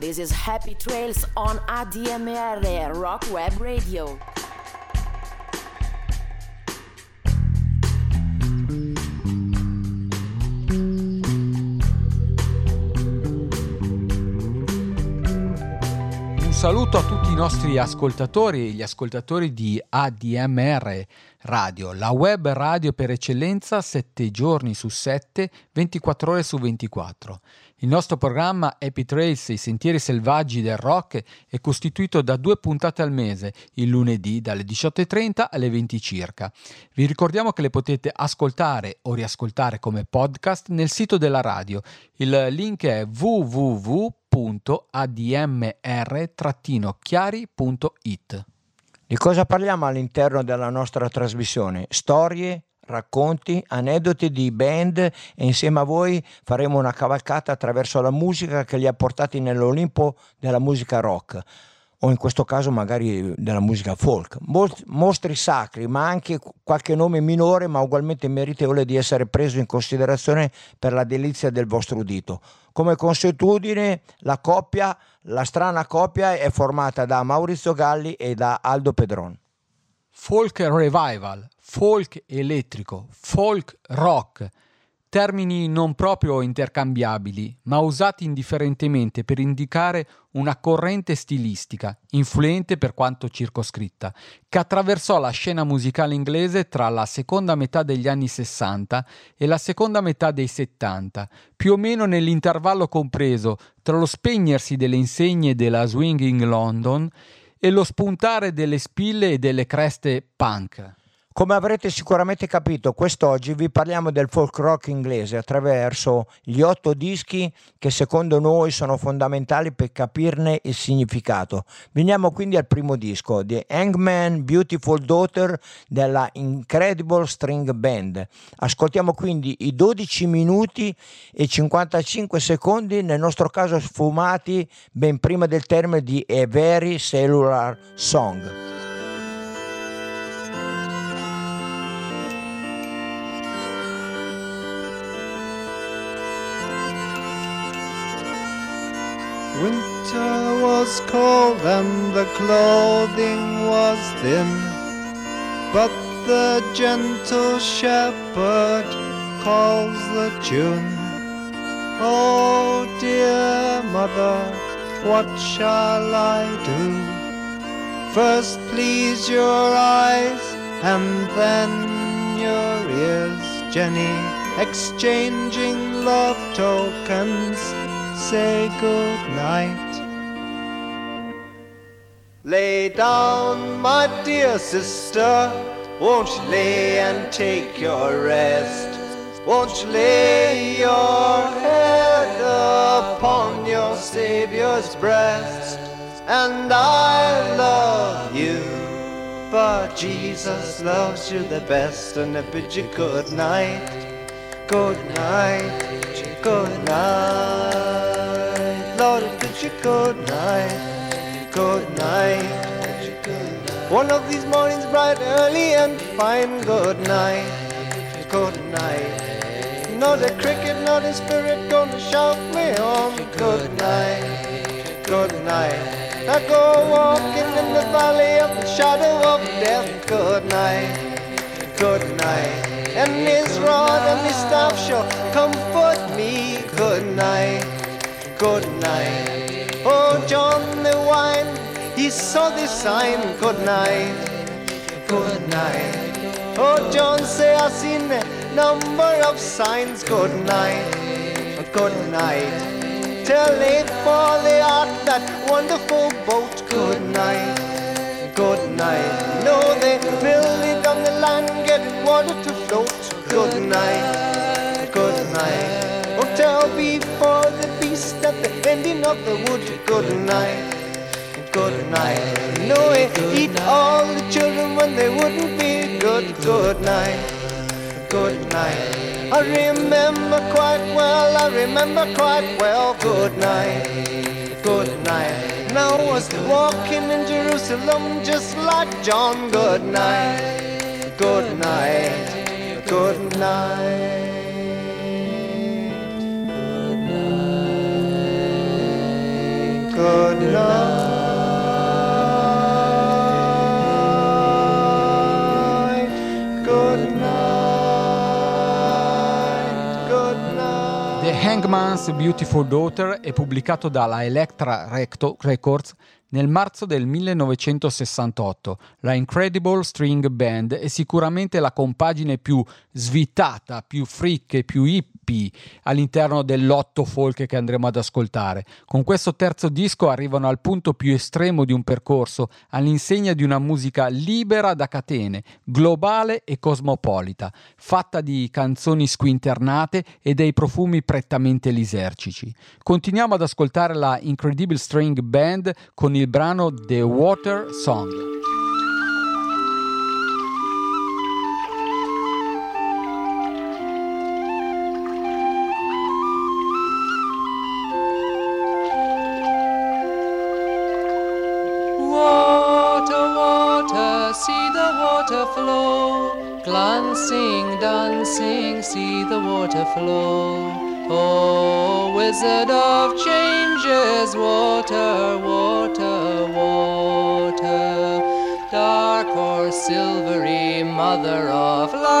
This is Happy Trails on ADMR Rock Web Radio. saluto a tutti i nostri ascoltatori, gli ascoltatori di ADMR Radio, la web radio per eccellenza 7 giorni su 7, 24 ore su 24. Il nostro programma Happy Trails, i sentieri selvaggi del rock, è costituito da due puntate al mese, il lunedì dalle 18.30 alle 20 circa. Vi ricordiamo che le potete ascoltare o riascoltare come podcast nel sito della radio. Il link è www.admr-chiari.it. Di cosa parliamo all'interno della nostra trasmissione? Storie, racconti, aneddoti di band e insieme a voi faremo una cavalcata attraverso la musica che li ha portati nell'Olimpo della musica rock o in questo caso magari della musica folk. Mostri sacri, ma anche qualche nome minore, ma ugualmente meritevole di essere preso in considerazione per la delizia del vostro udito. Come consuetudine, la coppia, la strana coppia è formata da Maurizio Galli e da Aldo Pedron. Folk revival, folk elettrico, folk rock termini non proprio intercambiabili, ma usati indifferentemente per indicare una corrente stilistica, influente per quanto circoscritta, che attraversò la scena musicale inglese tra la seconda metà degli anni 60 e la seconda metà dei 70, più o meno nell'intervallo compreso tra lo spegnersi delle insegne della Swinging London e lo spuntare delle spille e delle creste punk. Come avrete sicuramente capito, quest'oggi vi parliamo del folk rock inglese attraverso gli otto dischi che secondo noi sono fondamentali per capirne il significato. Veniamo quindi al primo disco, The Hangman Beautiful Daughter della Incredible String Band. Ascoltiamo quindi i 12 minuti e 55 secondi, nel nostro caso sfumati ben prima del termine di A Very Cellular Song. Winter was cold and the clothing was thin, but the gentle shepherd calls the tune. Oh dear mother, what shall I do? First please your eyes and then your ears, Jenny, exchanging love tokens say good night. Lay down, my dear sister, won't you lay and take your rest? Won't you lay your head upon your Savior's breast? And I love you, but Jesus loves you the best, and I bid you good night, good night, good night. Lord, bid you good night, good night. One of these mornings bright, early and fine, good night, good night. Not a cricket, not a spirit gonna shout me on, good night, good night. I go walking in the valley of the shadow of death, good night, good night. And his rod and his staff shall comfort me, good night good night. Oh, John the wine, he saw the sign, good night, good night. Oh, John say I seen a number of signs, good night, good night. Till they for the art that wonderful boat, good night, good night. No, they build it on the land, get water to float, good night, good night. Oh, tell before the beast at the ending of the wood. Good night, good night. No, we eat all the children when they wouldn't be good. Good night, good night. I remember quite well, I remember quite well. Good night, good night. Now I was walking in Jerusalem just like John. Good night, Good night, good night, good night. Good night. The Hangman's Beautiful Daughter è pubblicato dalla Elektra Recto- Records nel marzo del 1968. La Incredible String Band è sicuramente la compagine più svitata, più freak e più hippie all'interno dell'otto folk che andremo ad ascoltare. Con questo terzo disco arrivano al punto più estremo di un percorso, all'insegna di una musica libera da catene, globale e cosmopolita, fatta di canzoni squinternate e dei profumi prettamente lisercici. Continuiamo ad ascoltare la Incredible String Band con il brano The Water Song. Flow. Glancing, dancing, see the water flow. Oh, wizard of changes, water, water, water. Dark or silvery, mother of life.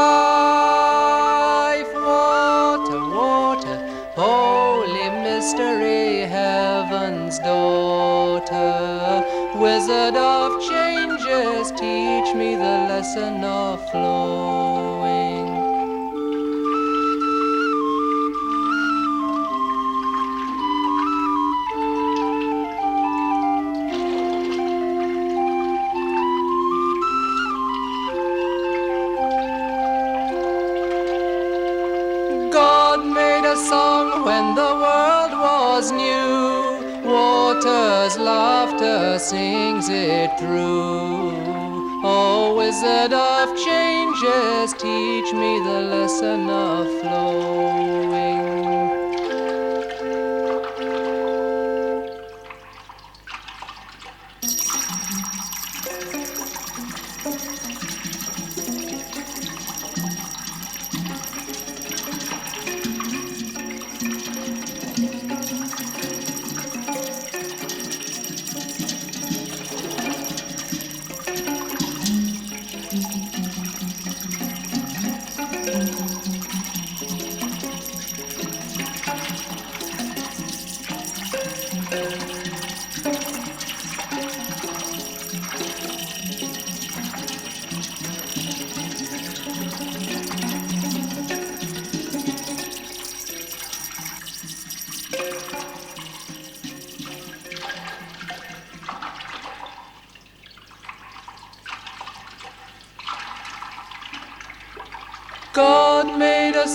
Water, water, holy mystery, heaven's daughter. Wizard of teach me the lesson of flowing. God made a song when the world was new. Water's laughter sings it through. Oh, wizard of changes, teach me the lesson of flowing.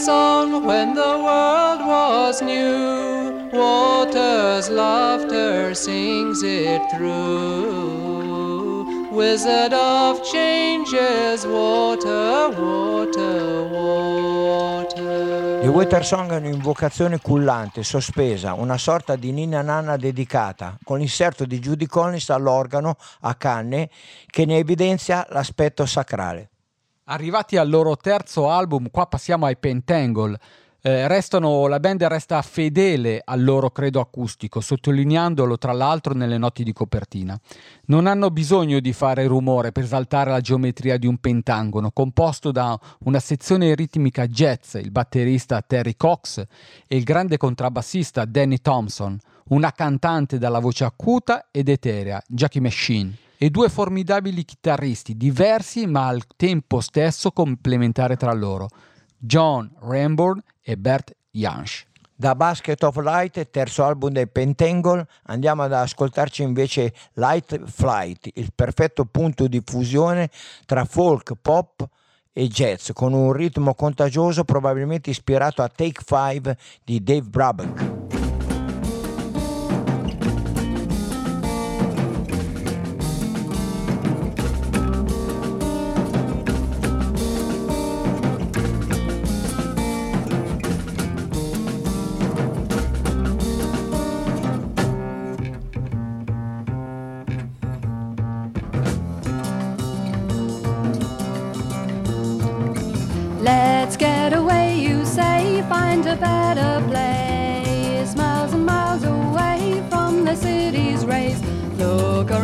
Song when the world was new. Water's laughter sings it through. Wizard of changes, water, water, water. The Water Song è un'invocazione cullante, sospesa, una sorta di ninna nanna dedicata, con l'inserto di Judy Collins all'organo a canne che ne evidenzia l'aspetto sacrale. Arrivati al loro terzo album, qua passiamo ai Pentangle. Eh, restano, la band resta fedele al loro credo acustico, sottolineandolo tra l'altro nelle notti di copertina. Non hanno bisogno di fare rumore per esaltare la geometria di un pentangono, composto da una sezione ritmica jazz, il batterista Terry Cox e il grande contrabbassista Danny Thompson, una cantante dalla voce acuta ed eterea, Jackie Machine e due formidabili chitarristi diversi ma al tempo stesso complementari tra loro, John Ramborn e Bert Jansch. Da Basket of Light, terzo album dei Pentangle, andiamo ad ascoltarci invece Light Flight, il perfetto punto di fusione tra folk, pop e jazz, con un ritmo contagioso probabilmente ispirato a Take Five di Dave Brubeck.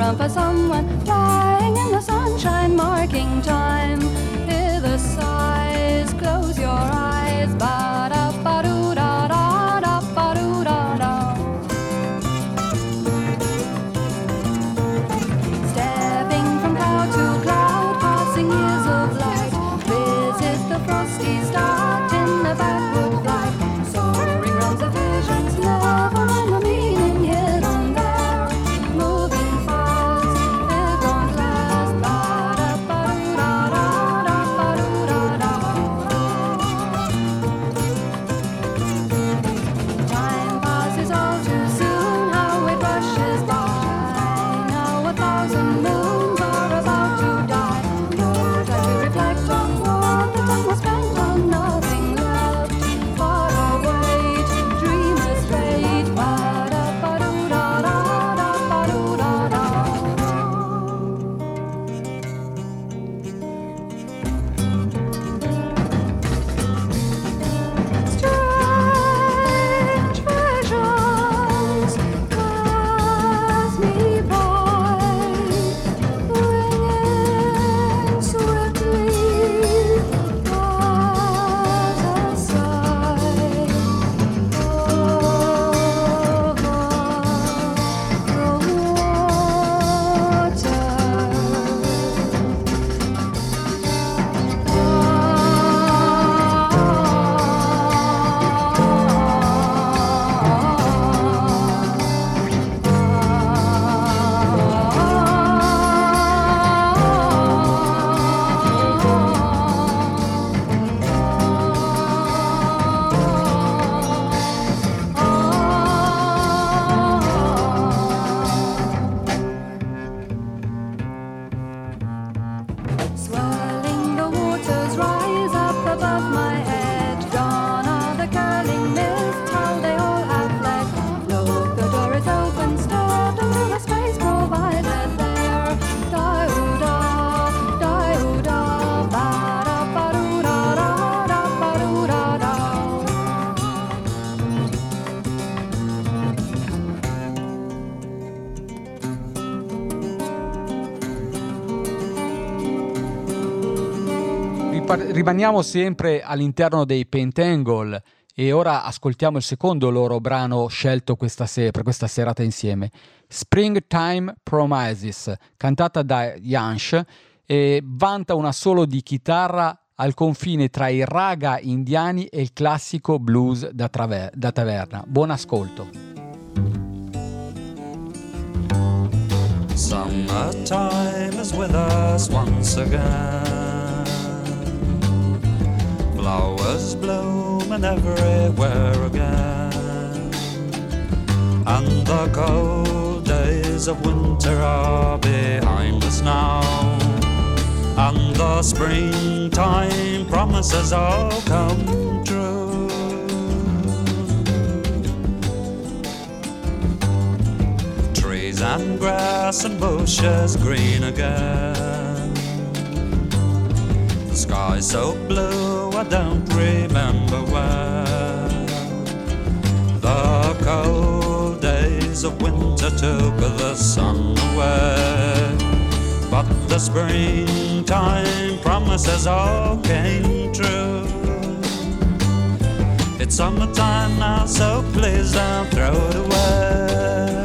Around for someone flying in the sunshine, marking time. Rimaniamo sempre all'interno dei Pentangle e ora ascoltiamo il secondo loro brano scelto questa se- per questa serata insieme, Springtime Promises, cantata da Yansh e vanta un assolo di chitarra al confine tra i raga indiani e il classico blues da, traver- da taverna. Buon ascolto. Summertime is with us once again. Flowers blooming everywhere again. And the cold days of winter are behind us now. And the springtime promises all come true. Trees and grass and bushes green again. The sky so blue, I don't remember when. The cold days of winter took the sun away. But the springtime promises all came true. It's summertime now, so please don't throw it away.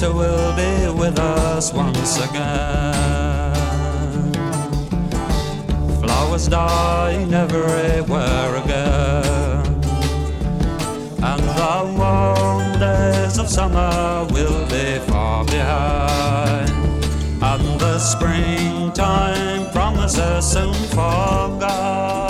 Winter will be with us once again. Flowers dying everywhere again. And the warm days of summer will be far behind. And the springtime promises soon forgot.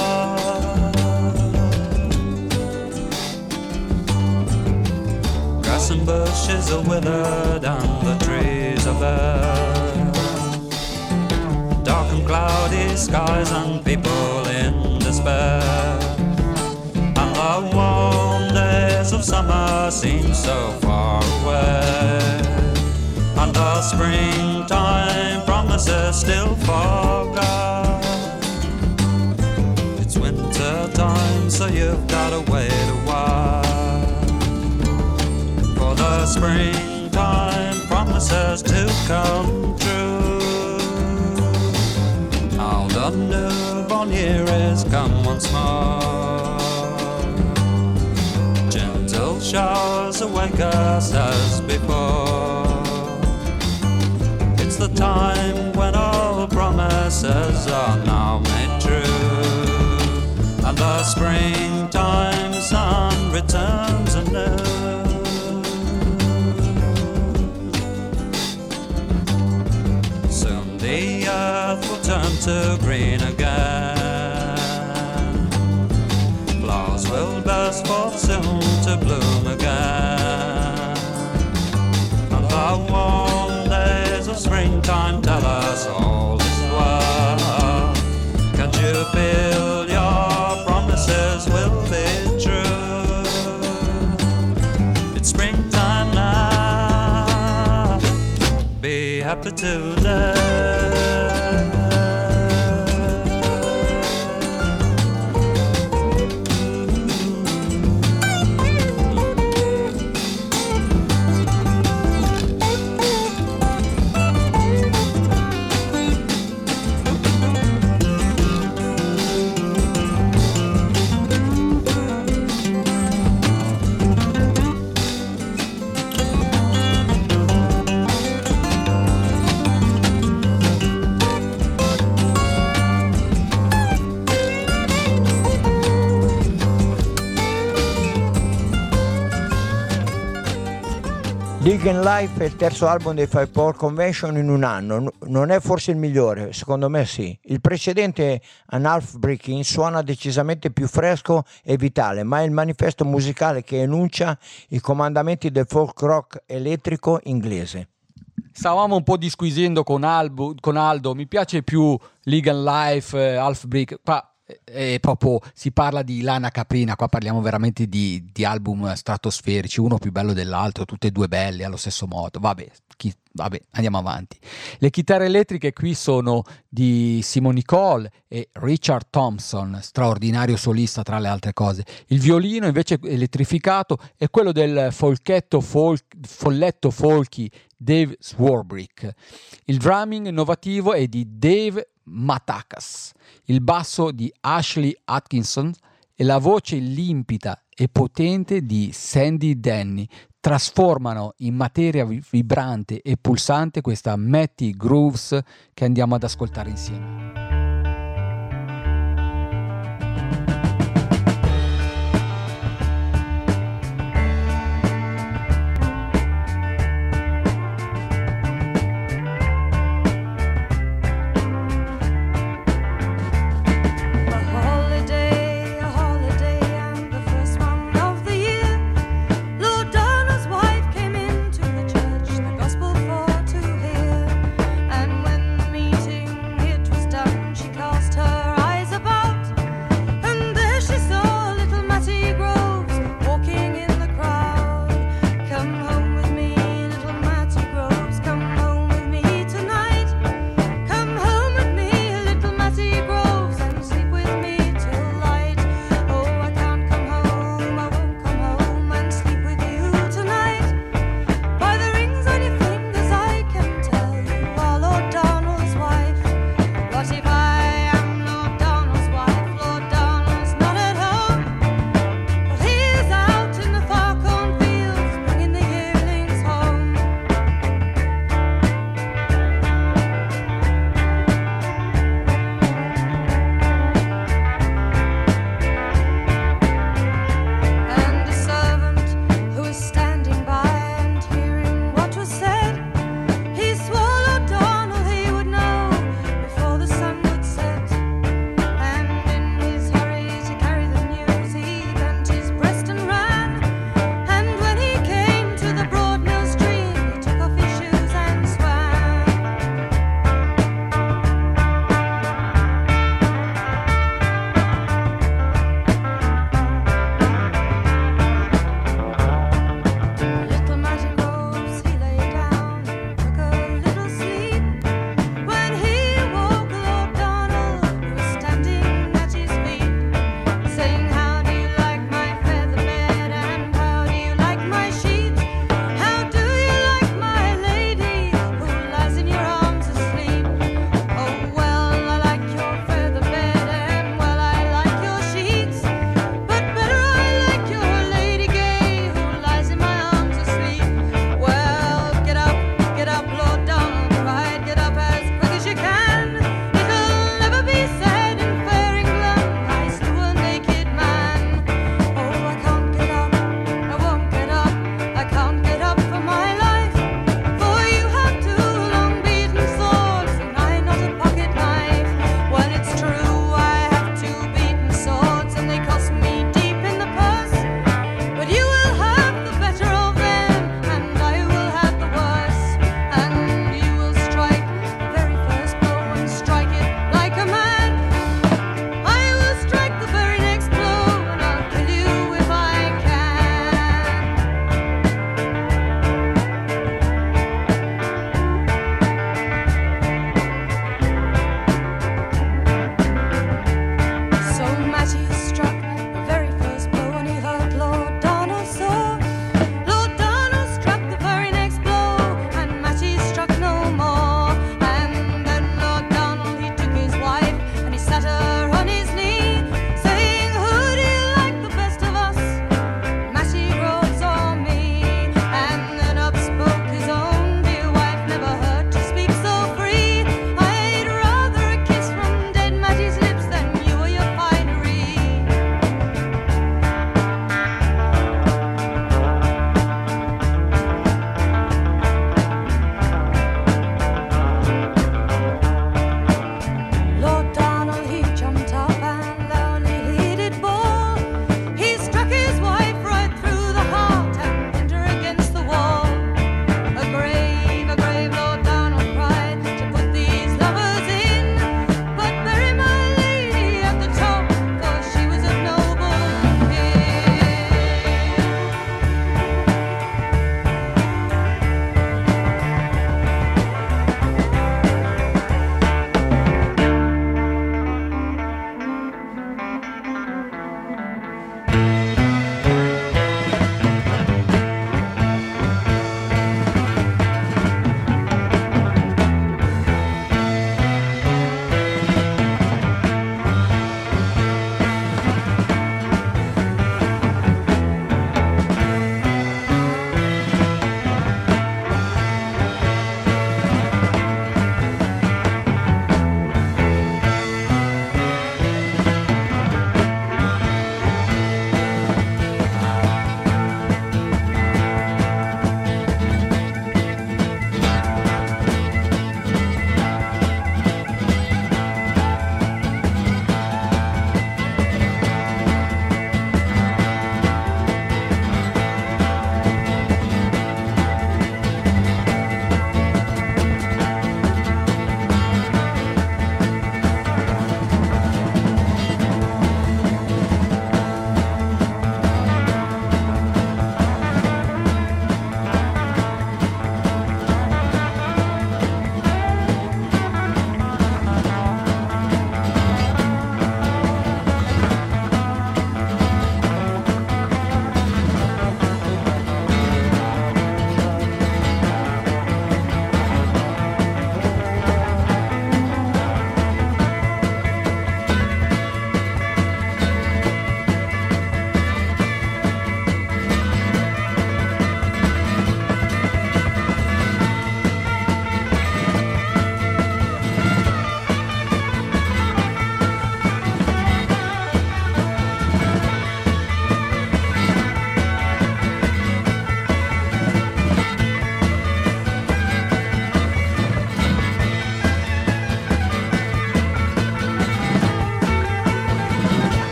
Bushes are withered and the trees are bare. Dark and cloudy skies and people in despair. And the warm days of summer seem so far away. And the springtime promises still forgot. It's winter time promises to come true. Now the newborn year is come once more. Gentle showers awake us as before. It's the time when all promises are now made true. And the springtime sun returns anew. Turn to green again. Flowers will burst forth soon to bloom again. And the warm days of springtime tell us all is well. Can't you feel your promises will be true? It's springtime now. Be happy today. And Life è il terzo album dei Five Power Convention in un anno. Non è forse il migliore, secondo me sì. Il precedente, An Half Breaking, suona decisamente più fresco e vitale, ma è il manifesto musicale che enuncia i comandamenti del folk rock elettrico inglese. Stavamo un po' disquisendo con, Albo- con Aldo, mi piace più Legal Life, eh, Half Brick, qua è proprio si parla di Lana Caprina, qua parliamo veramente di, di album stratosferici, uno più bello dell'altro, tutte e due belli allo stesso modo, vabbè, chi- vabbè, andiamo avanti. Le chitarre elettriche qui sono di Simon Nicole e Richard Thompson, straordinario solista tra le altre cose. Il violino invece elettrificato è quello del folchetto folk, folletto folky Dave Swarbrick. Il drumming innovativo è di Dave Matakas, il basso di Ashley Atkinson e la voce limpida e potente di Sandy Denny trasformano in materia vi- vibrante e pulsante questa Matty Grooves che andiamo ad ascoltare insieme.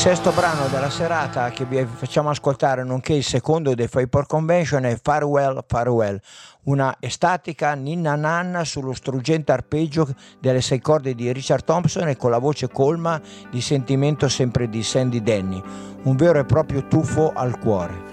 Sesto brano della serata che vi facciamo ascoltare, nonché il secondo dei Faipor Convention, è Farewell, Farewell, una estatica ninna nanna sullo struggente arpeggio delle sei corde di Richard Thompson e con la voce colma di sentimento sempre di Sandy Denny, un vero e proprio tuffo al cuore.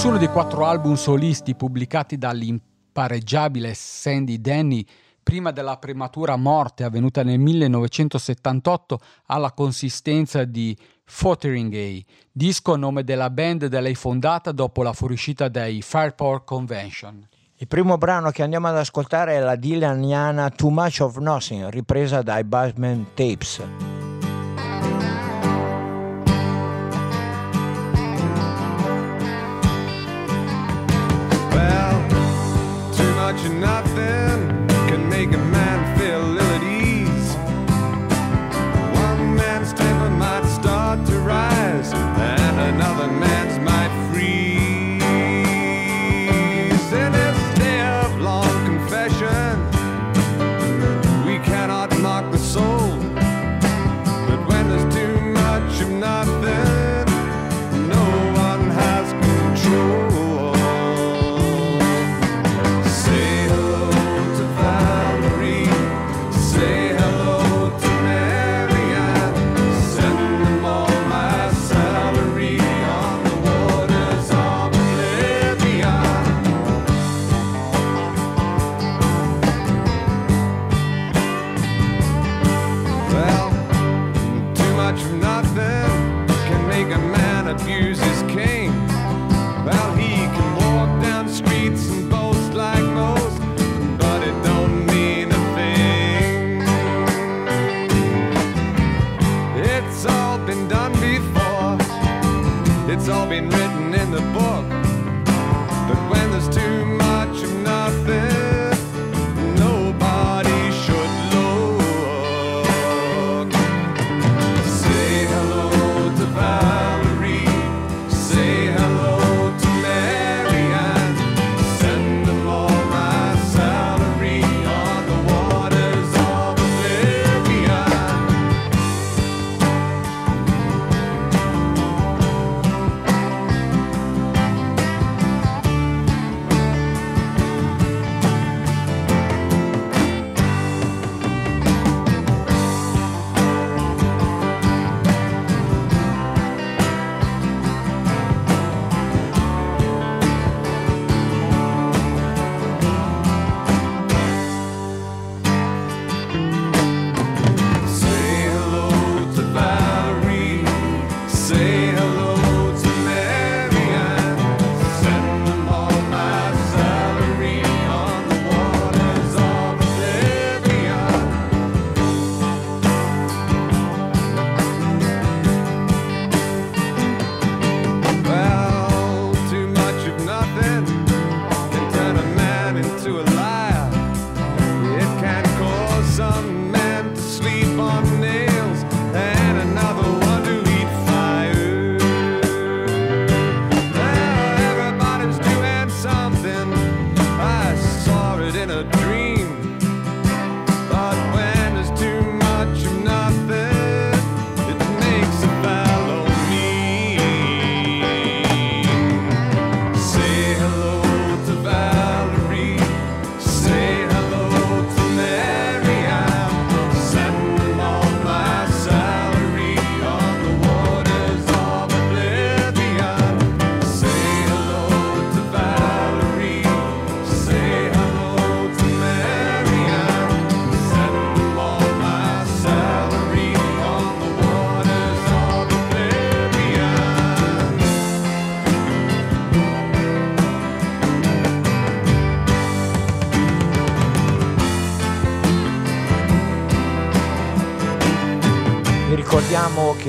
Nessuno dei quattro album solisti pubblicati dall'impareggiabile Sandy Denny prima della prematura morte avvenuta nel 1978 ha la consistenza di Fotheringay, disco a nome della band da lei fondata dopo la fuoriuscita dei Firepower Convention. Il primo brano che andiamo ad ascoltare è la Dylaniana Too Much of Nothing, ripresa dai Buzzman Tapes. Much nothing can make a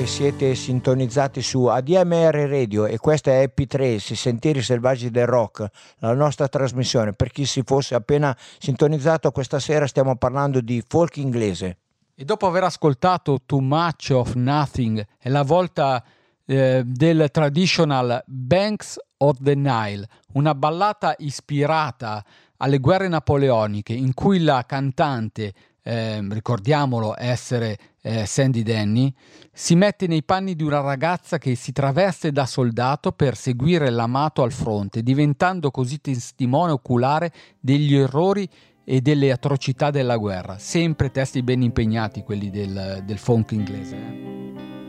che siete sintonizzati su ADMR Radio e questa è Happy Trails, i sentieri selvaggi del rock, la nostra trasmissione. Per chi si fosse appena sintonizzato, questa sera stiamo parlando di folk inglese. E dopo aver ascoltato Too Much of Nothing, è la volta eh, del traditional Banks of the Nile, una ballata ispirata alle guerre napoleoniche in cui la cantante, eh, ricordiamolo essere eh, Sandy Denny, si mette nei panni di una ragazza che si traveste da soldato per seguire l'amato al fronte, diventando così testimone oculare degli errori e delle atrocità della guerra. Sempre testi ben impegnati quelli del, del folk inglese.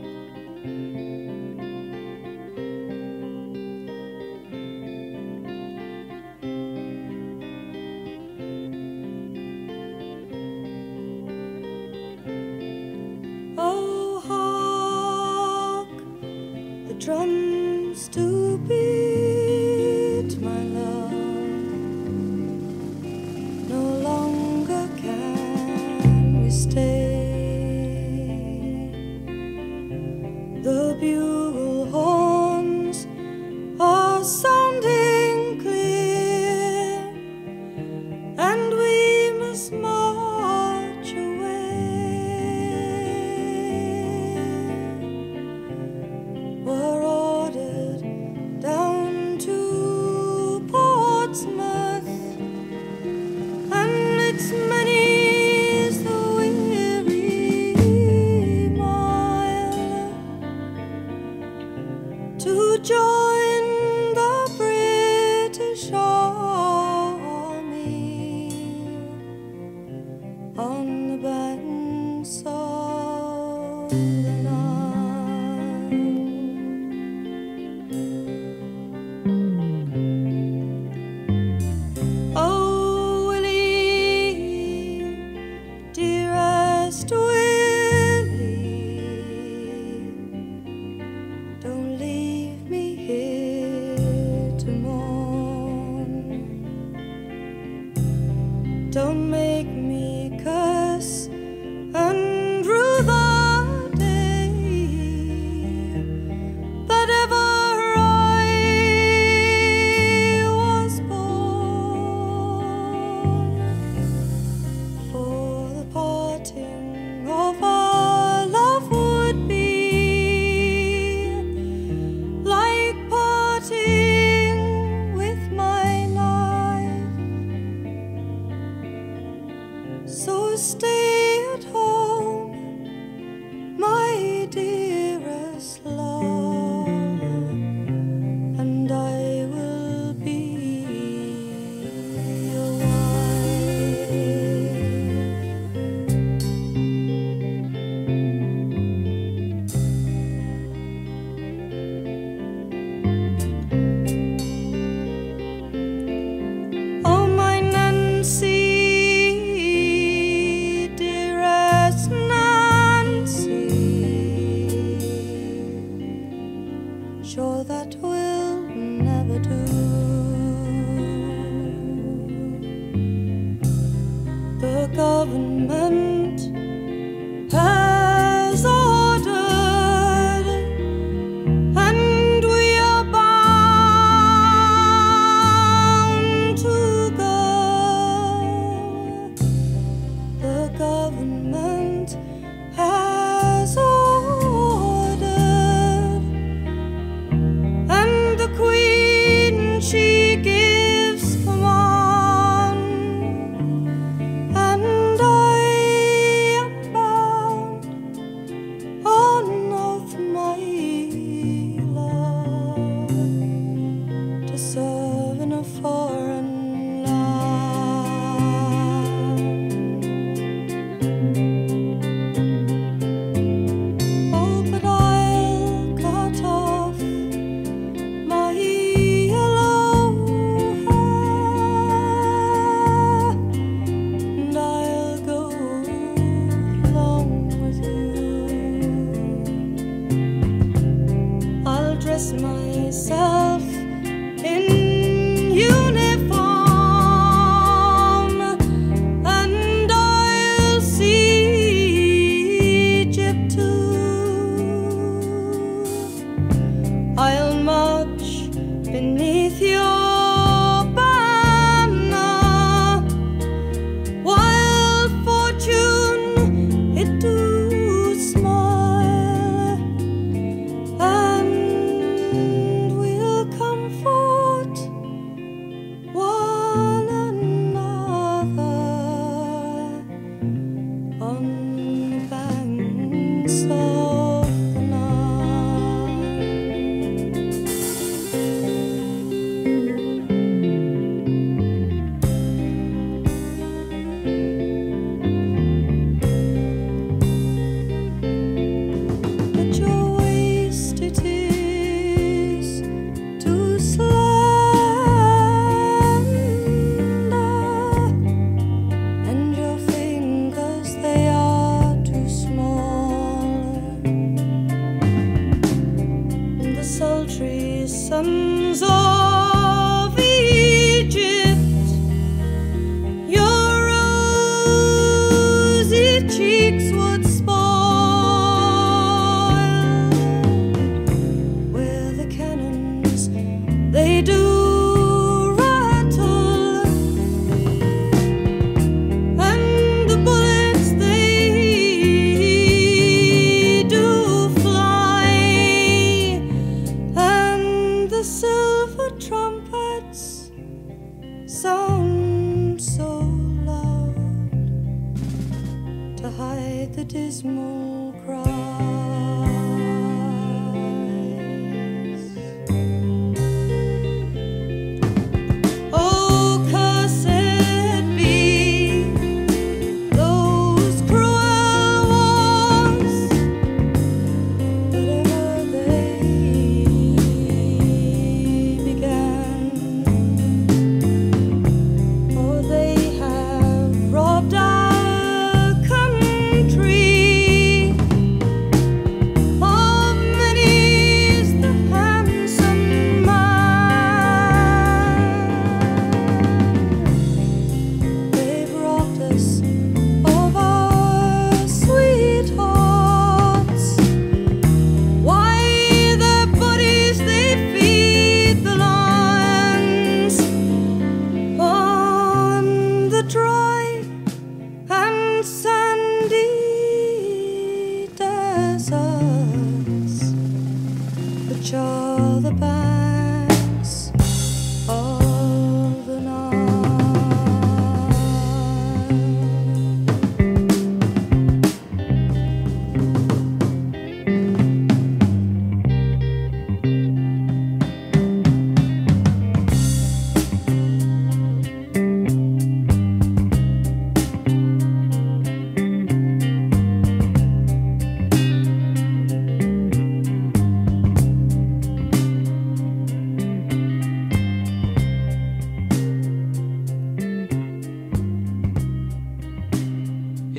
Drums to beat,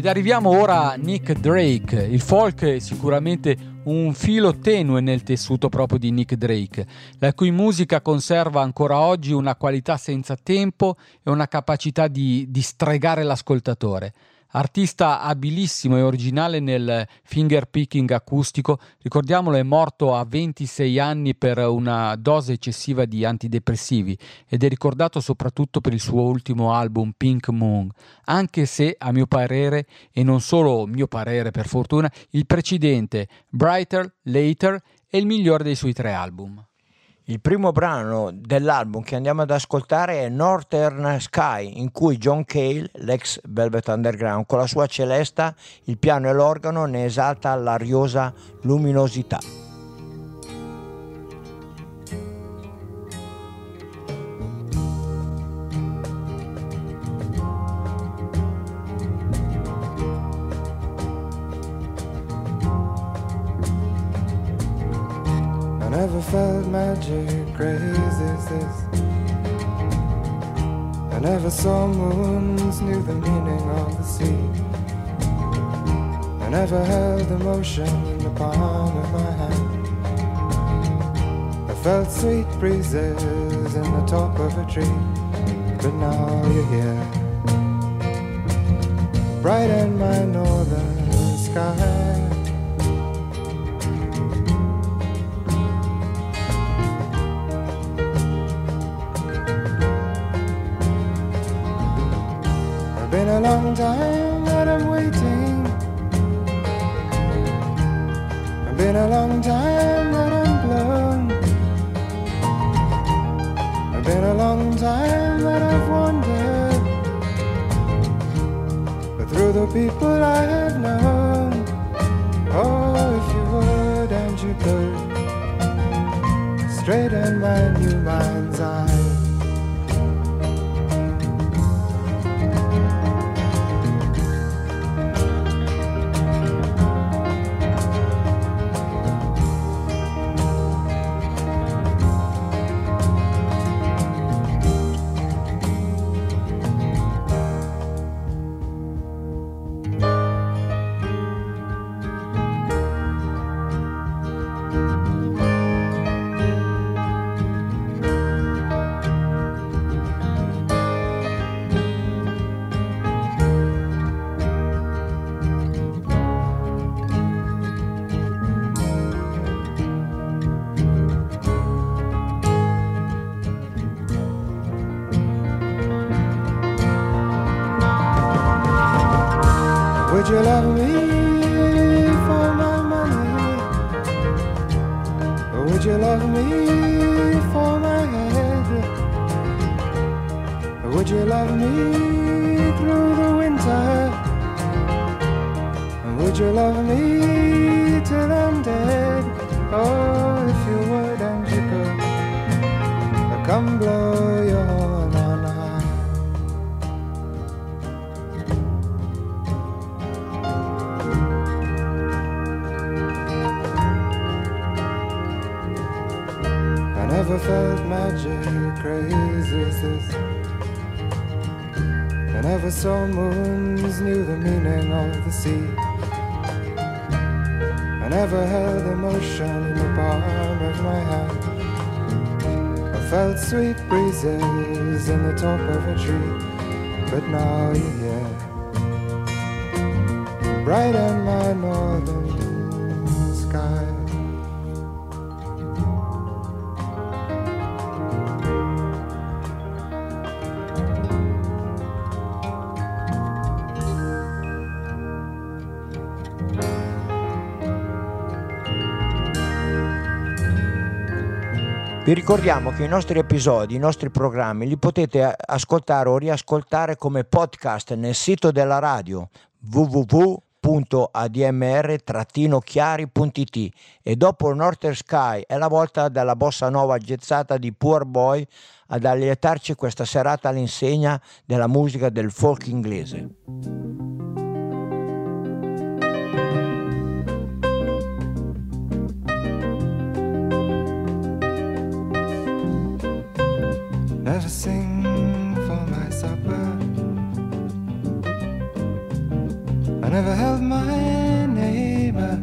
Ed arriviamo ora a Nick Drake. Il folk è sicuramente un filo tenue nel tessuto proprio di Nick Drake, la cui musica conserva ancora oggi una qualità senza tempo e una capacità di, di stregare l'ascoltatore. Artista abilissimo e originale nel finger picking acustico, ricordiamolo è morto a 26 anni per una dose eccessiva di antidepressivi ed è ricordato soprattutto per il suo ultimo album Pink Moon, anche se a mio parere, e non solo mio parere per fortuna, il precedente Brighter Later è il migliore dei suoi tre album. Il primo brano dell'album che andiamo ad ascoltare è Northern Sky, in cui John Cale, l'ex Velvet Underground, con la sua celesta, il piano e l'organo ne esalta l'ariosa luminosità. Never felt magic crazy as this. I never saw moons, knew the meaning of the sea. I never held emotion in the palm of my hand. I felt sweet breezes in the top of a tree, but now you're here. Brighten my northern sky. Been a long time that I'm waiting. It's been a long time that I'm blown. It's been a long time that I've wandered. But through the people I have known, oh, if you would and you could, straighten my new mind's eye. Breezes in the top of a tree, but now you're ricordiamo che i nostri episodi, i nostri programmi li potete ascoltare o riascoltare come podcast nel sito della radio www.admr-chiari.it e dopo Northern Sky è la volta della bossa nova gezzata di Poor Boy ad allietarci questa serata all'insegna della musica del folk inglese. Never sing for my supper. I never held my neighbor.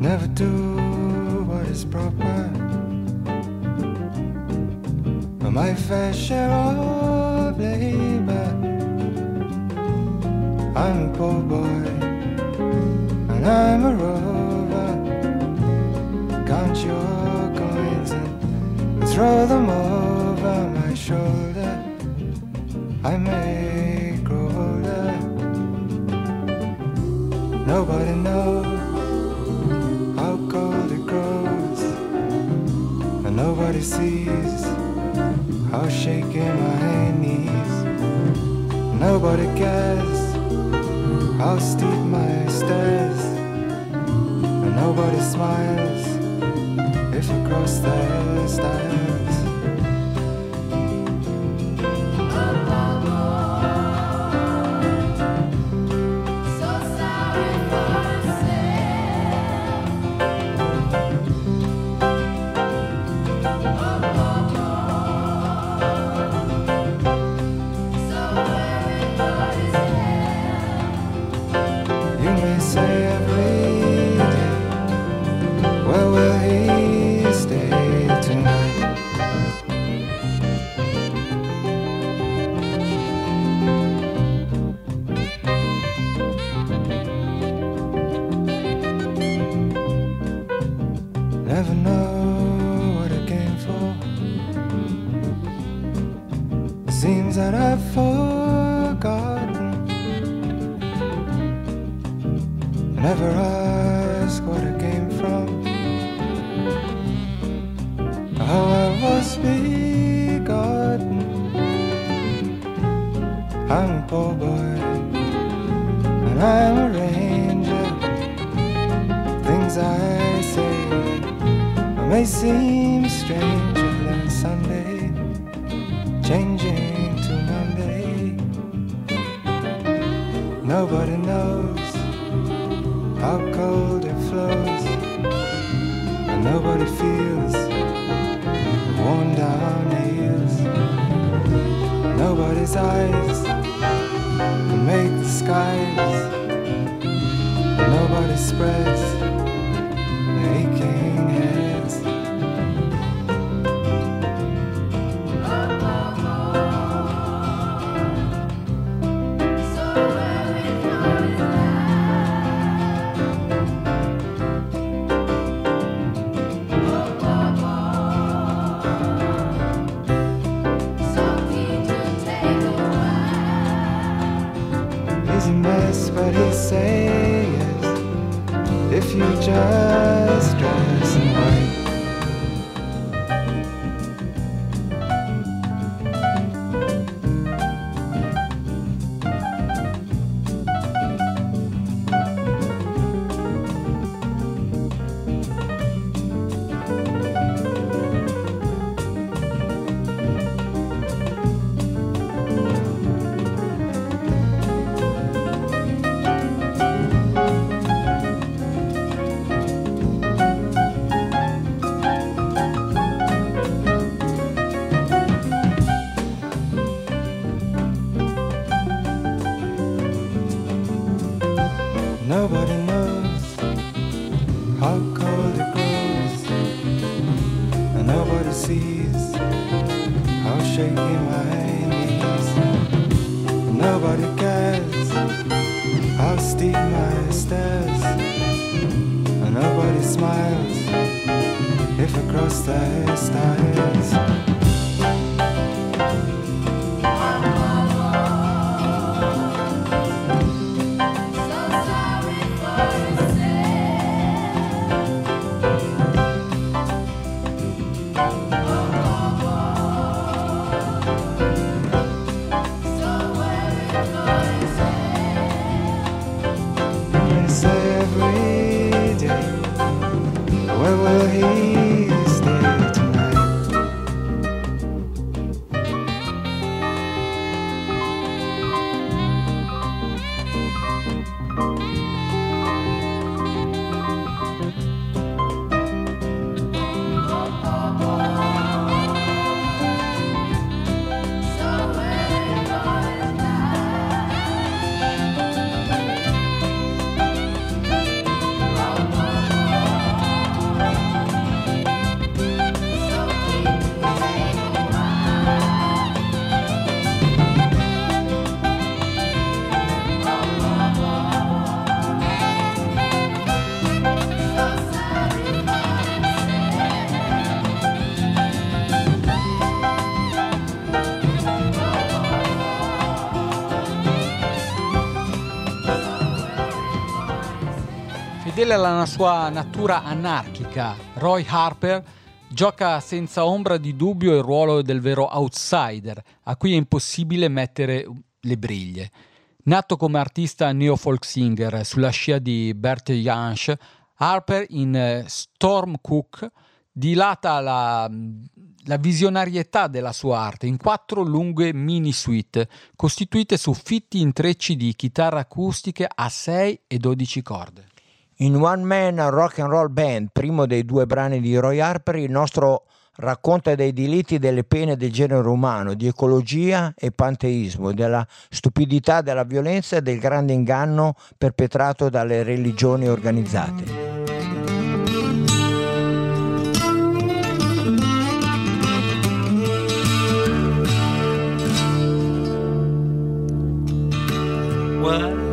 Never do what is proper. For my fair share of labor. I'm a poor boy, and I'm a rover. Coins and throw them over my shoulder. I may grow older. Nobody knows how cold it grows, and nobody sees how shaky my knees. Nobody cares how steep my stairs, and nobody smiles if you cross their stairs. Alla sua natura anarchica, Roy Harper gioca senza ombra di dubbio il ruolo del vero outsider, a cui è impossibile mettere le briglie. Nato come artista neo-folk singer sulla scia di Bert Jansch, Harper in eh, Storm Cook dilata la, la visionarietà della sua arte in quattro lunghe mini suite costituite su fitti intrecci di chitarre acustiche a 6 e 12 corde. In One Man Rock and Roll Band, primo dei due brani di Roy Harper, il nostro racconta dei delitti delle pene del genere umano, di ecologia e panteismo, della stupidità, della violenza e del grande inganno perpetrato dalle religioni organizzate. Welcome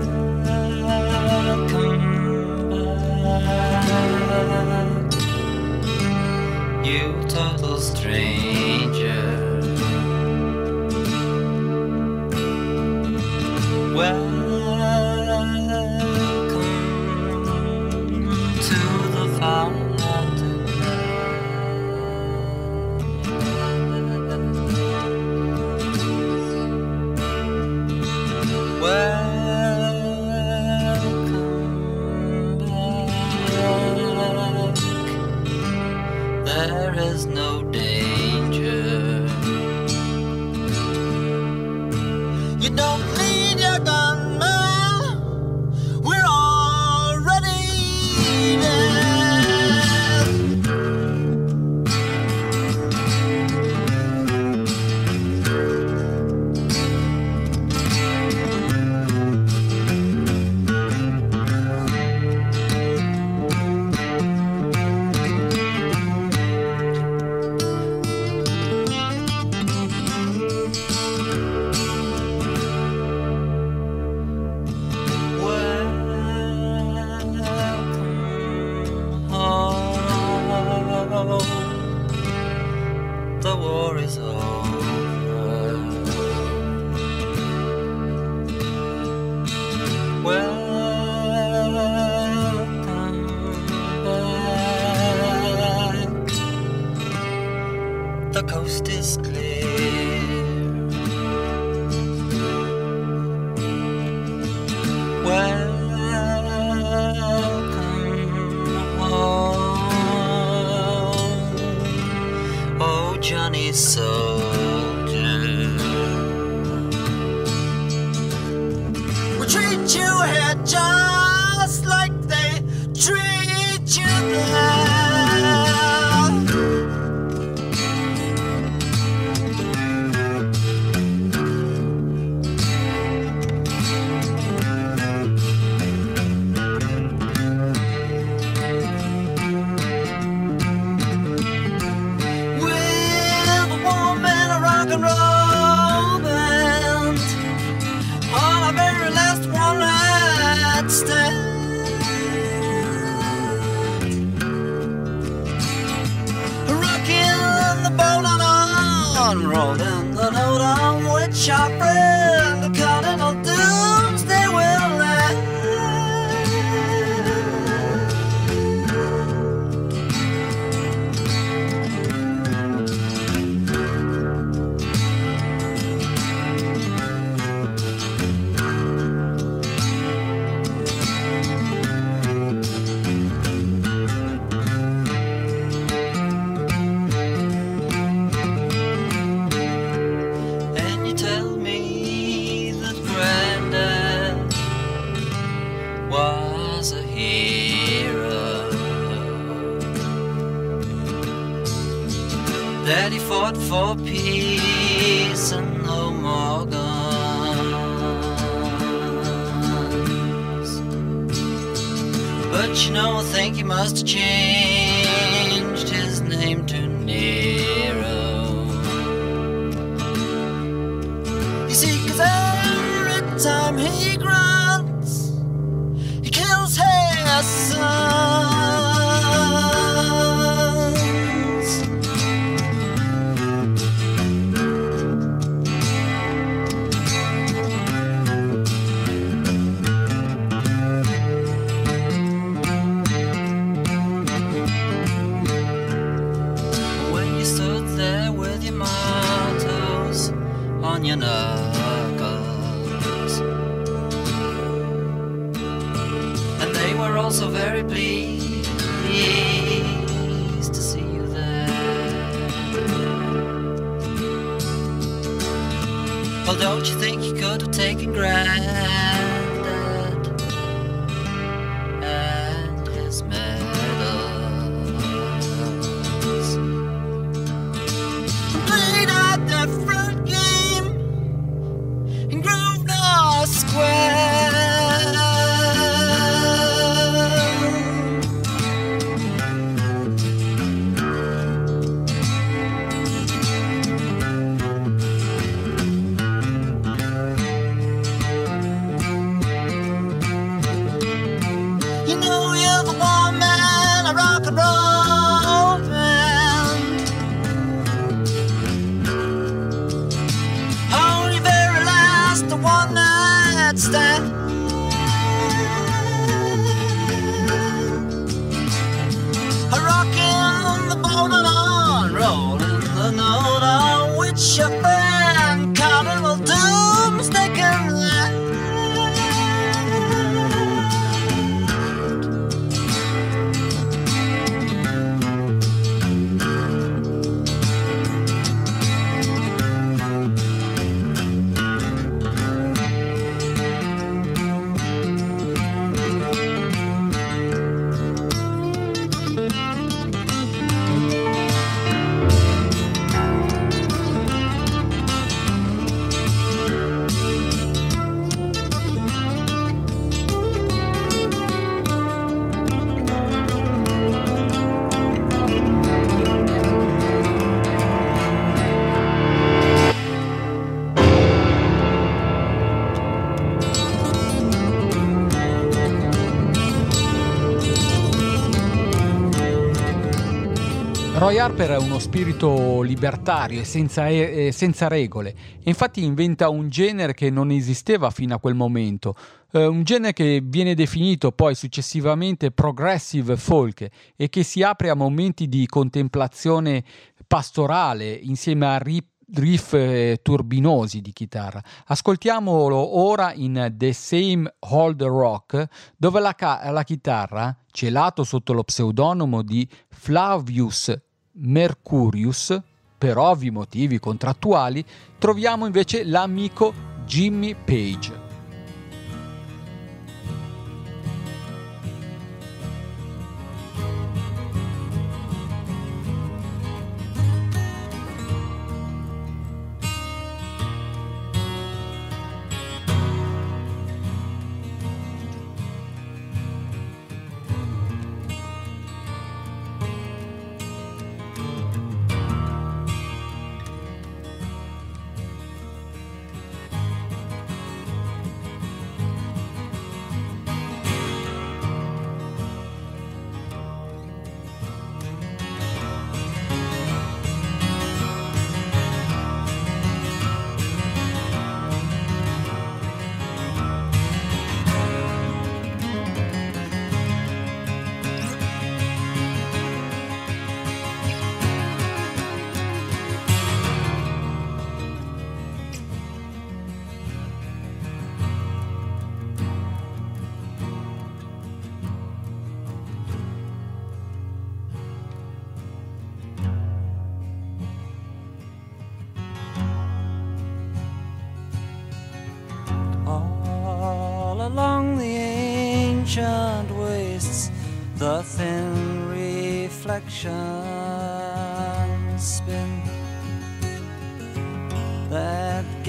Roy Harper è uno spirito libertario e senza, e senza regole, infatti inventa un genere che non esisteva fino a quel momento, eh, un genere che viene definito poi successivamente progressive folk e che si apre a momenti di contemplazione pastorale insieme a rip riff eh, turbinosi di chitarra. Ascoltiamolo ora in The Same Old Rock, dove la, ca- la chitarra, celato sotto lo pseudonimo di Flavius Mercurius, per ovvi motivi contrattuali, troviamo invece l'amico Jimmy Page.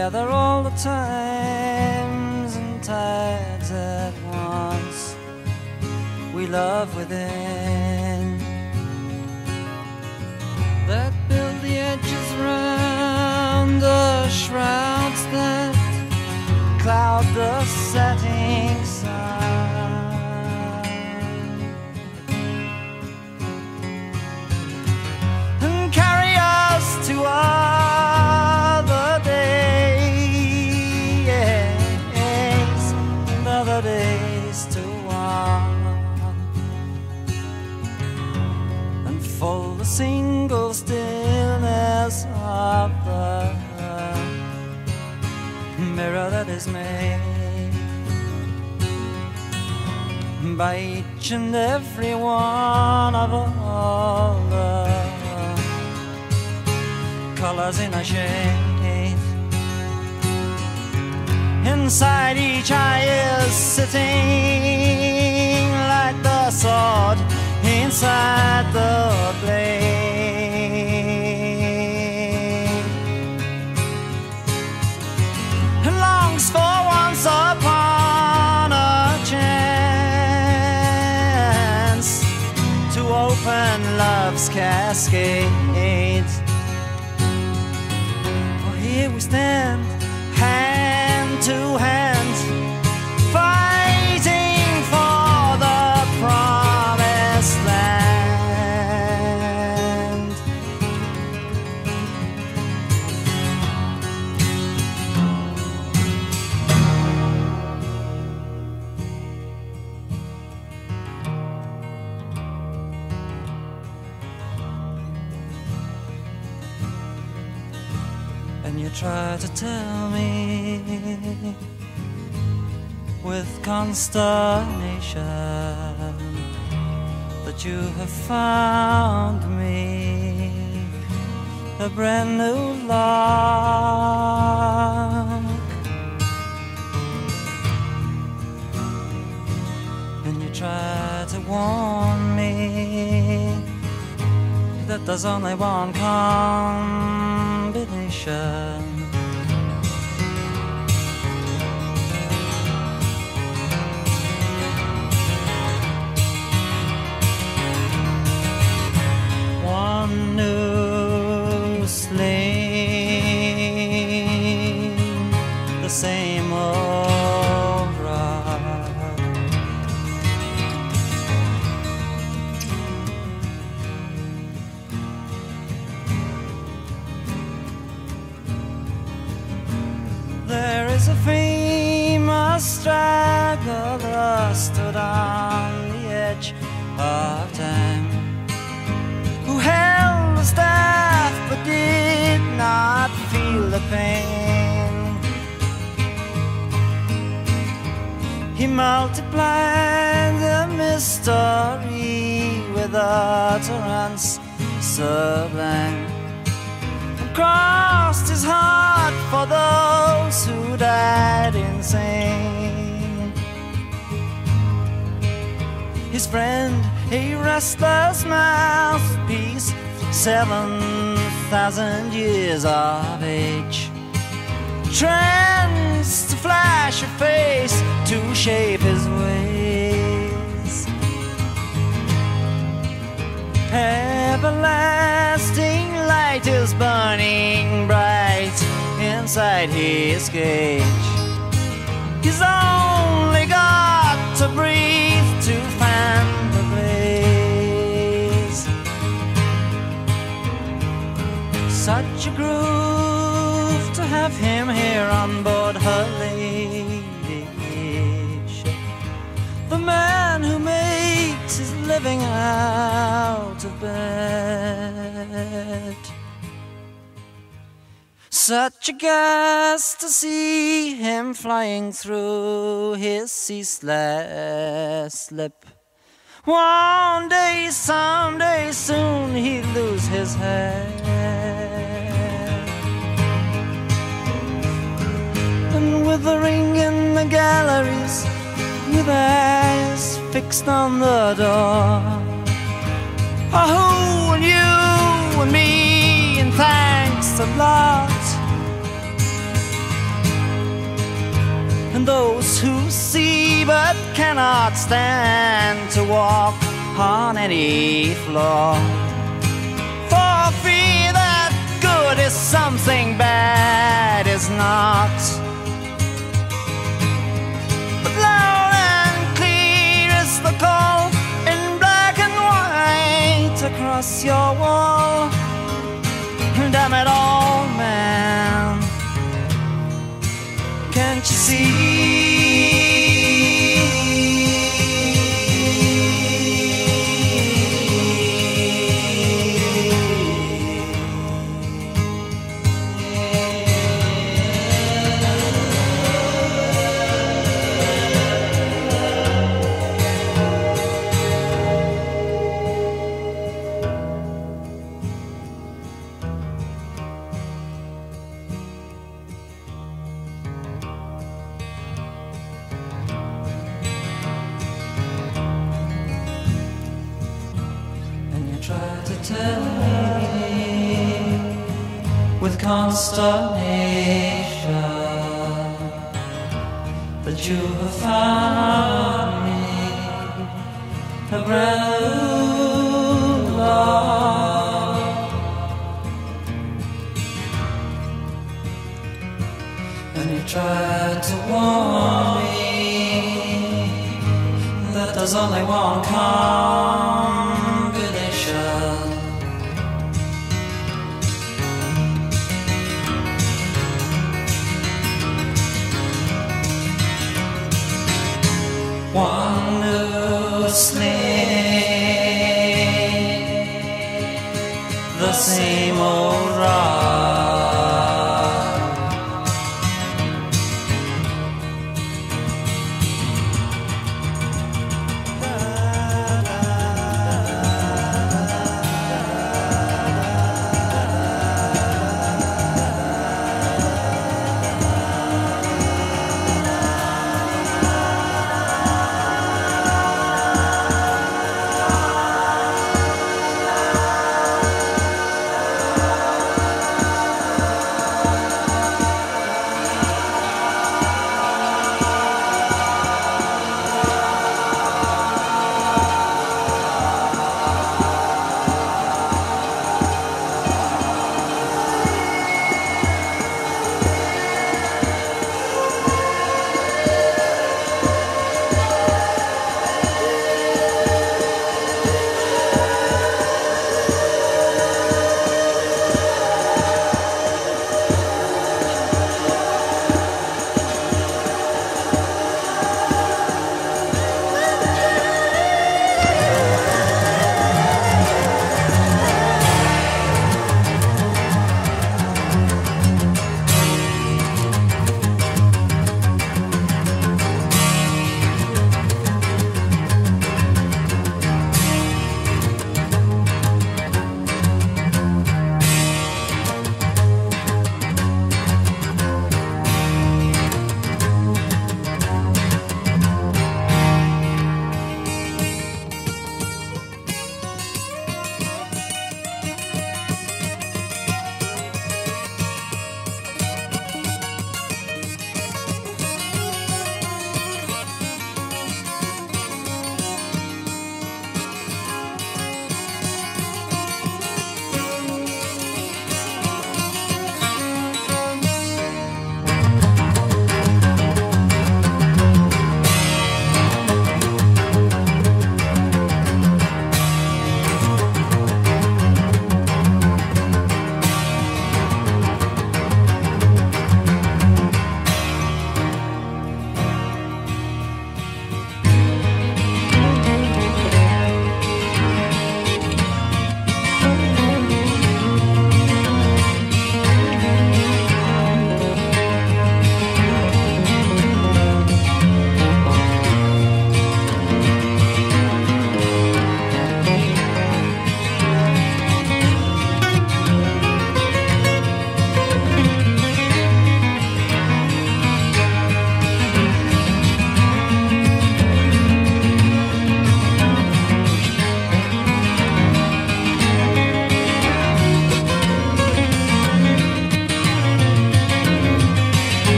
together all the time. You try to tell me with consternation that you have found me a brand new love. And you try to warn me that there's only one combination. One new stood on the edge of time who held the staff but did not feel the pain. He multiplied the mystery with utterance sublime crossed his heart for those who died insane. His friend, a restless mouthpiece, seven thousand years of age, trends to flash a face to shape his ways. Everlasting light is burning bright inside his cage. He's only got to breathe groove to have him here on board her lady. The man who makes his living out of bed. Such a gas to see him flying through his ceaseless lip. One day, someday, And the ring in the galleries, with eyes fixed on the door. Oh, and you and me, and thanks a lot. and those who see but cannot stand to walk on any floor. For fear that good is something bad is not. Across your wall. Damn it all, man. Can't you see? And you try to warn me that there's only one combination. One the same old rock.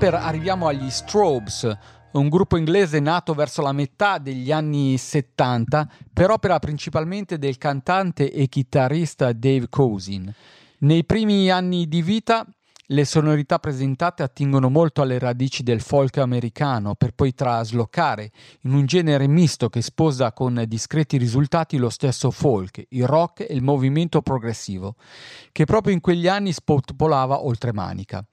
Roy Harper arriviamo agli Strobes, un gruppo inglese nato verso la metà degli anni 70 per opera principalmente del cantante e chitarrista Dave Cousin. Nei primi anni di vita le sonorità presentate attingono molto alle radici del folk americano per poi traslocare in un genere misto che sposa con discreti risultati lo stesso folk, il rock e il movimento progressivo, che proprio in quegli anni spopolava oltremanica.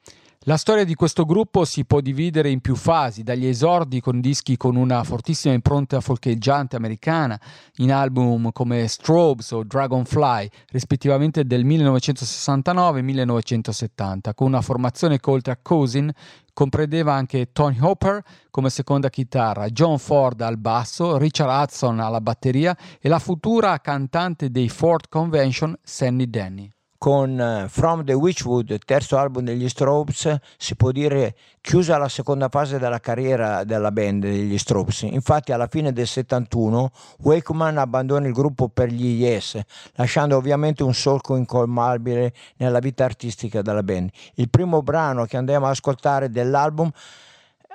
La storia di questo gruppo si può dividere in più fasi, dagli esordi con dischi con una fortissima impronta folcheggiante americana, in album come Strobes o Dragonfly, rispettivamente del 1969 e 1970, con una formazione che oltre a Cousin comprendeva anche Tony Hopper come seconda chitarra, John Ford al basso, Richard Hudson alla batteria e la futura cantante dei Ford Convention, Sandy Denny con eh, From the Witchwood, terzo album degli Strobes, si può dire chiusa la seconda fase della carriera della band degli Strobes. Infatti alla fine del 71 Wakeman abbandona il gruppo per gli Yes, lasciando ovviamente un solco incolmabile nella vita artistica della band. Il primo brano che andiamo ad ascoltare dell'album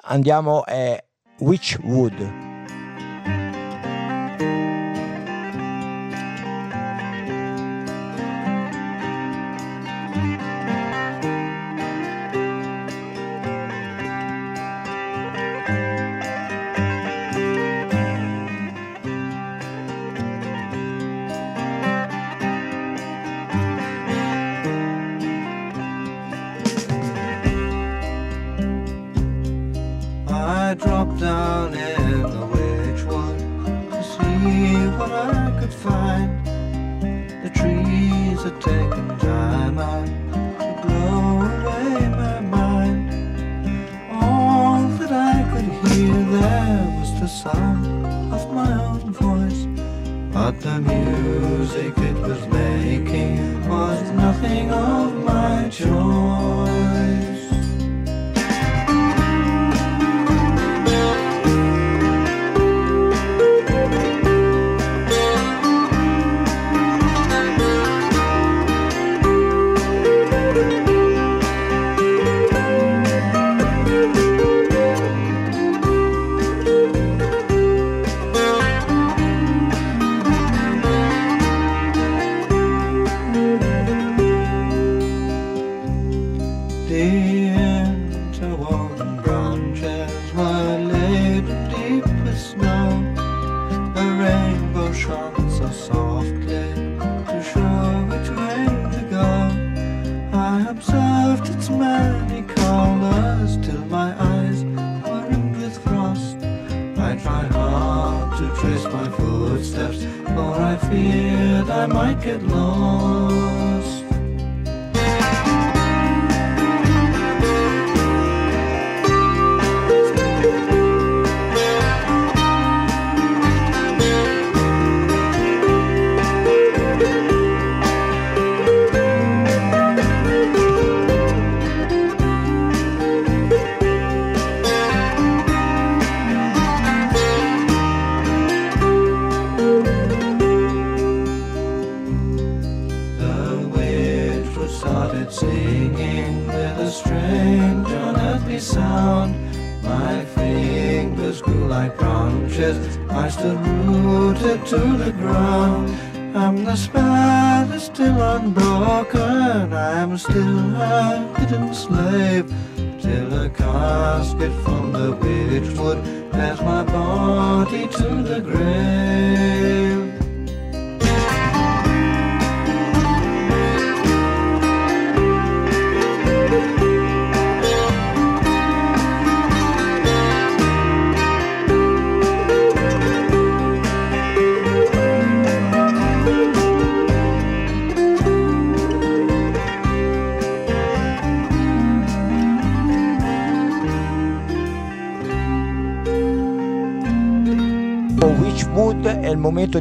andiamo è Witchwood. I dropped down in the witchwood to see what I could find. The trees had taken time out to blow away my mind. All that I could hear there was the sound of my own voice. But the music it was making was nothing of my choice.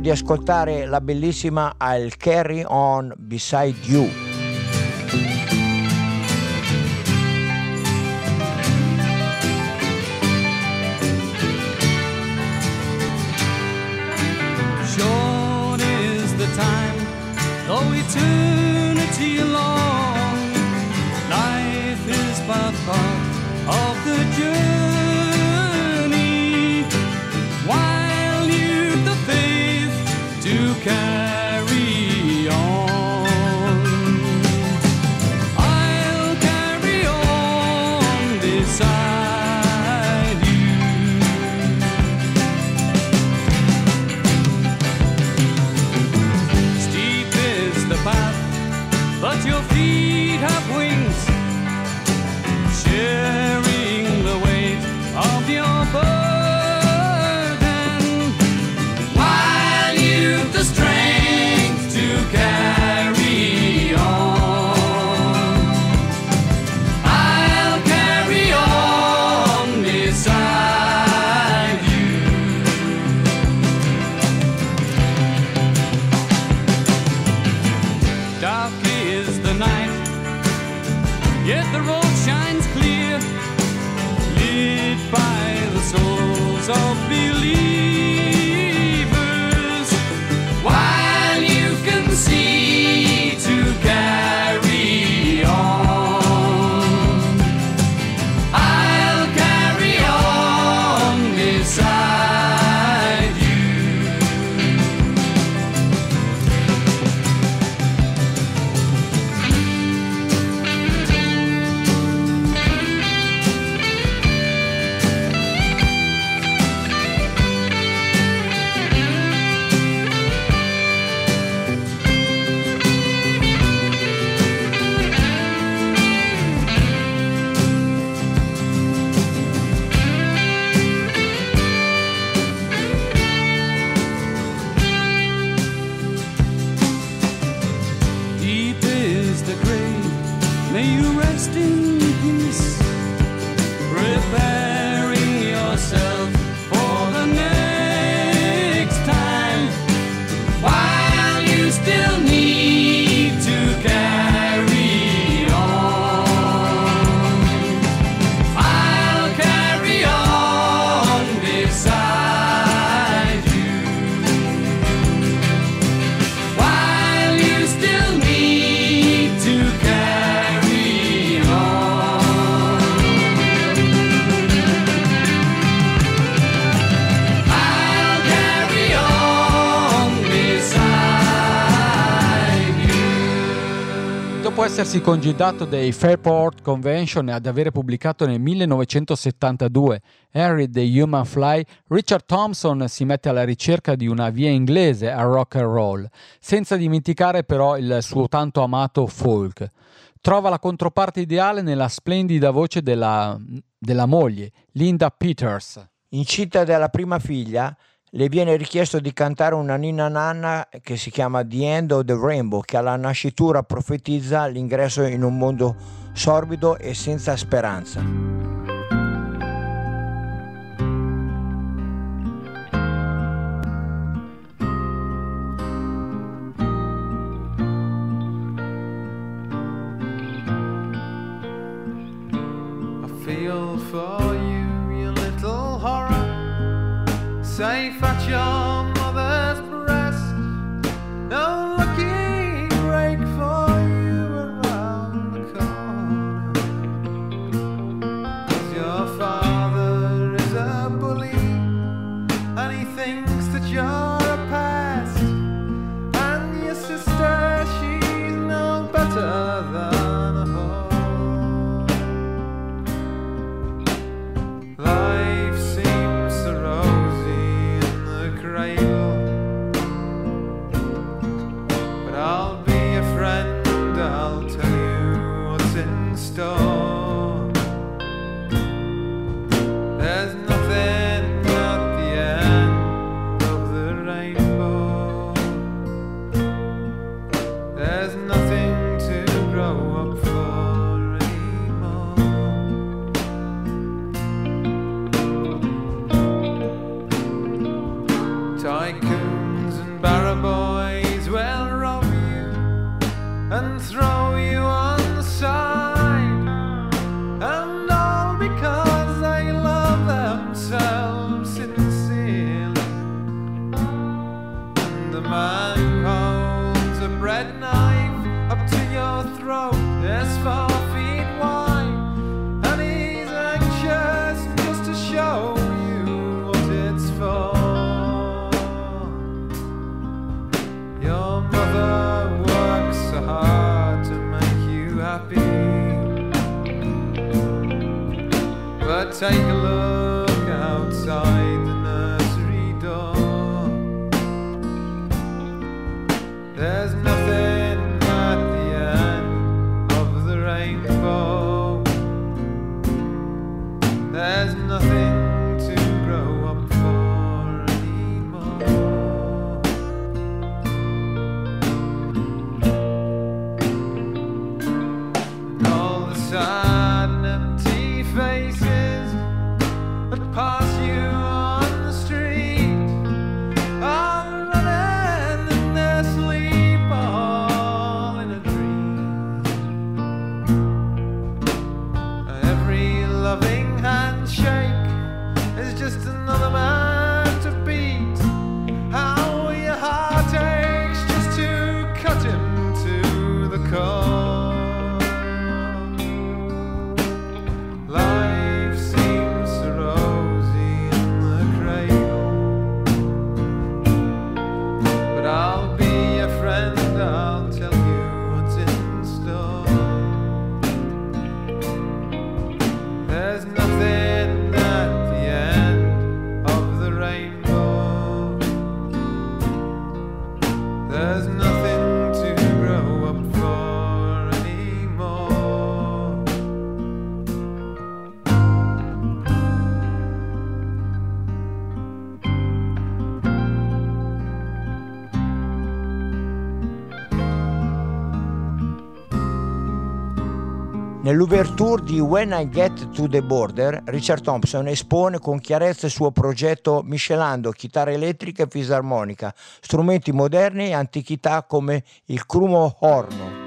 di ascoltare la bellissima I'll Carry On Beside You. Long, life is but part of the journey. essersi congedato dei Fairport Convention e ad avere pubblicato nel 1972 Henry the Human Fly, Richard Thompson si mette alla ricerca di una via inglese al rock and roll, senza dimenticare però il suo tanto amato folk. Trova la controparte ideale nella splendida voce della, della moglie, Linda Peters. Incinta città della prima figlia, le viene richiesto di cantare una ninna nanna che si chiama The End of the Rainbow, che alla nascitura profetizza l'ingresso in un mondo sorbido e senza speranza. safe at your mother's breast. No Nell'ouverture di When I Get to the Border, Richard Thompson espone con chiarezza il suo progetto miscelando chitarra elettrica e fisarmonica, strumenti moderni e antichità come il crumo horno.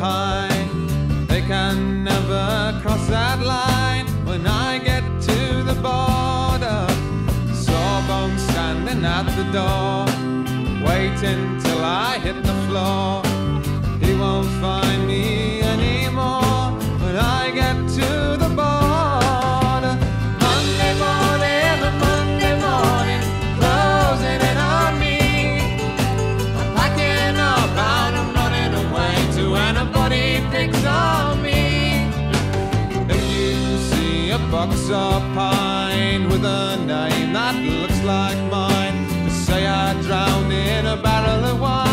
high. They can never cross that line when I get to the border. Sawbones standing at the door, waiting till I hit the floor. a pine with a name that looks like mine. They say I drowned in a barrel of wine.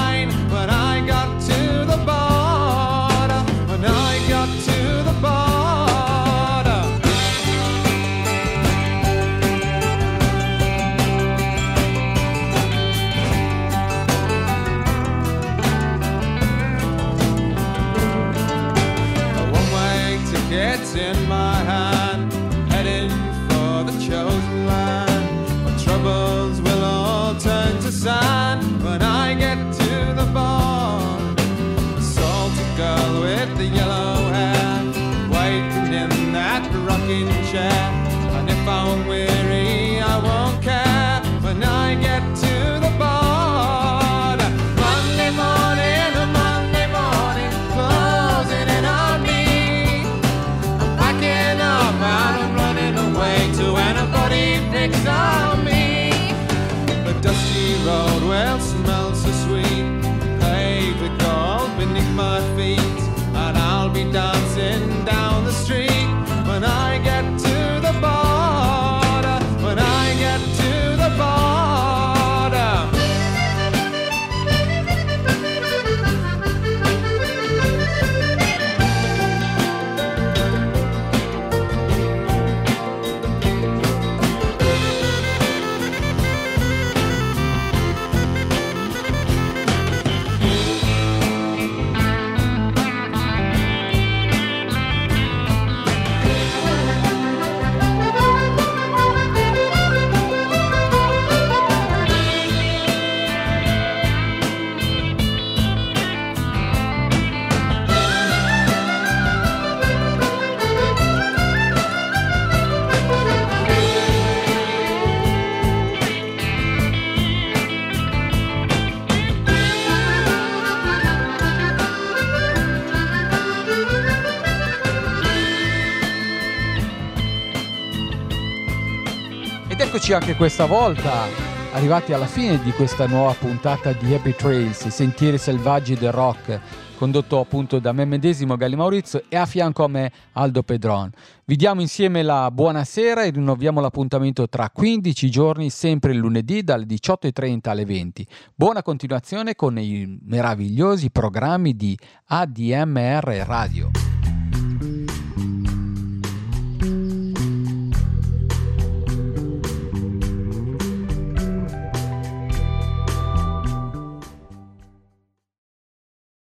Eccoci anche questa volta arrivati alla fine di questa nuova puntata di Happy Trails, sentieri selvaggi del rock, condotto appunto da me medesimo Galli Maurizio e a fianco a me Aldo Pedron. Vi diamo insieme la buonasera e rinnoviamo l'appuntamento tra 15 giorni, sempre il lunedì dalle 18.30 alle 20. Buona continuazione con i meravigliosi programmi di ADMR Radio.